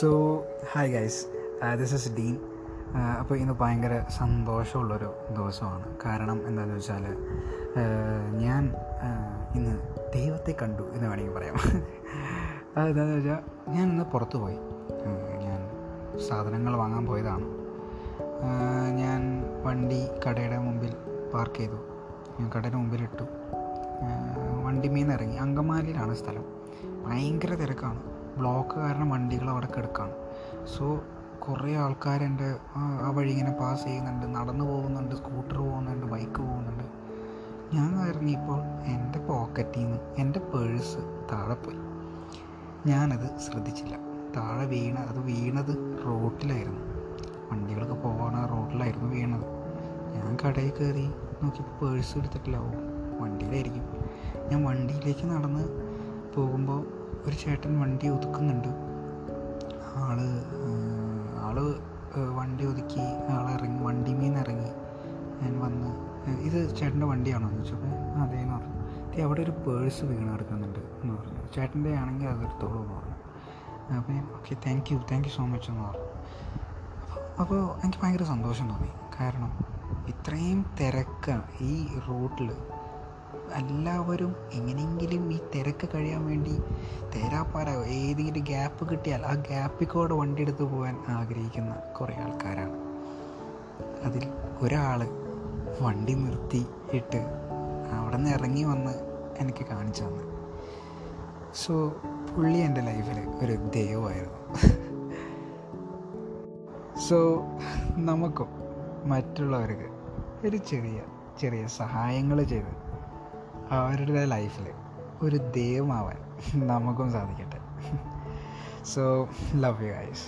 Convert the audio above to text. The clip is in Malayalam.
So hi guys this is Dean അപ്പോൾ ഇന്ന് ഭയങ്കര സന്തോഷമുള്ളൊരു ദിവസമാണ്. കാരണം എന്താണെന്ന് വെച്ചാൽ ഞാൻ ആഹ്, ഇന്ന് ദൈവത്തെ കണ്ടു എന്ന് വേണമെങ്കിൽ പറയാം. അതെന്താണെന്ന് വെച്ചാൽ ഞാൻ ഇന്ന് പുറത്തു പോയി. ആഹ്, ഞാൻ സാധനങ്ങൾ വാങ്ങാൻ പോയതാണ്. ഞാൻ വണ്ടി കടയുടെ മുമ്പിൽ പാർക്ക് ചെയ്തു. ഞാൻ കടയുടെ മുമ്പിലിട്ടു. വണ്ടിമേന്ന് ഇറങ്ങി അങ്കമാലിയിലാണ് സ്ഥലം. ഭയങ്കര തിരക്കാണ്. ബ്ലോക്ക് കാരണം വണ്ടികൾ അവിടെ കിടക്കാണ്. സോ കുറേ ആൾക്കാർ ആ വഴി ഇങ്ങനെ പാസ് ചെയ്യുന്നുണ്ട് നടന്നു പോകുന്നുണ്ട് സ്കൂട്ടർ പോകുന്നുണ്ട് ബൈക്ക് പോകുന്നുണ്ട്. ഞാൻ ഇറങ്ങിയപ്പോൾ എന്റെ പോക്കറ്റിൽ നിന്ന് എന്റെ പേഴ്സ് താഴെ പോയി. ഞാനത് ശ്രദ്ധിച്ചില്ല. താഴെ വീണ അത് വീണത് റോട്ടിലായിരുന്നു. വണ്ടികളൊക്കെ പോകണ റോട്ടിലായിരുന്നു വീണത്. ഞാൻ കടയിൽ കയറി നോക്കിയപ്പോൾ പേഴ്സ് എടുത്തിട്ടില്ല. ഓ വണ്ടിയിലായിരിക്കും. ഞാൻ വണ്ടിയിലേക്ക് നടന്ന് പോകുമ്പോൾ ഒരു ചേട്ടൻ വണ്ടി ഒതുക്കുന്നുണ്ട്. ആൾ ആൾ വണ്ടി ഒതുക്കി ആൾ ഇറങ്ങി വണ്ടി മീന്ന് ഇറങ്ങി. ഞാൻ വന്ന് ഇത് ചേട്ടന്റെ വണ്ടിയാണോ എന്ന് ചോദിച്ചപ്പോൾ അതേന്ന് പറഞ്ഞു. "ദേ, അവിടെ ഒരു പേഴ്സ് വീണ് കിടക്കുന്നുണ്ട് എന്ന് പറഞ്ഞു. ചേട്ടന്റെ ആണെങ്കിൽ അത് എടുത്തോളൂ എന്ന് പറഞ്ഞു. അപ്പോൾ ഞാൻ okay thank you thank you so much എന്ന് പറഞ്ഞു. അപ്പോൾ എനിക്ക് ഭയങ്കര സന്തോഷം തോന്നി. കാരണം ഇത്രയും തിരക്കാണ് ഈ റൂട്ടിൽ എല്ലാവരും എങ്ങനെയെങ്കിലും ഈ തിരക്ക് കഴിയാൻ വേണ്ടി തേരാപ്പാര ഏതെങ്കിലും ഗ്യാപ്പ് കിട്ടിയാൽ ആ ഗ്യാപ്പിൽ കൂടെ വണ്ടി എടുത്ത് പോകാൻ ആഗ്രഹിക്കുന്ന കുറേ ആൾക്കാരാണ്. അതിൽ ഒരാൾ വണ്ടി നിർത്തിയിട്ട് അവിടെ നിന്ന് ഇറങ്ങി വന്ന് എനിക്ക് കാണിച്ചു തന്നു. സോ പുള്ളി എന്റെ ലൈഫിൽ ഒരു ദൈവമായിരുന്നു. സോ നമുക്കും മറ്റുള്ളവർക്ക് ഒരു ചെറിയ ചെറിയ സഹായങ്ങൾ ചെയ്ത്. അവരുടെ ലൈഫിൽ ഒരു ദൈവമാവാൻ നമുക്കും സാധിക്കട്ടെ. So love you guys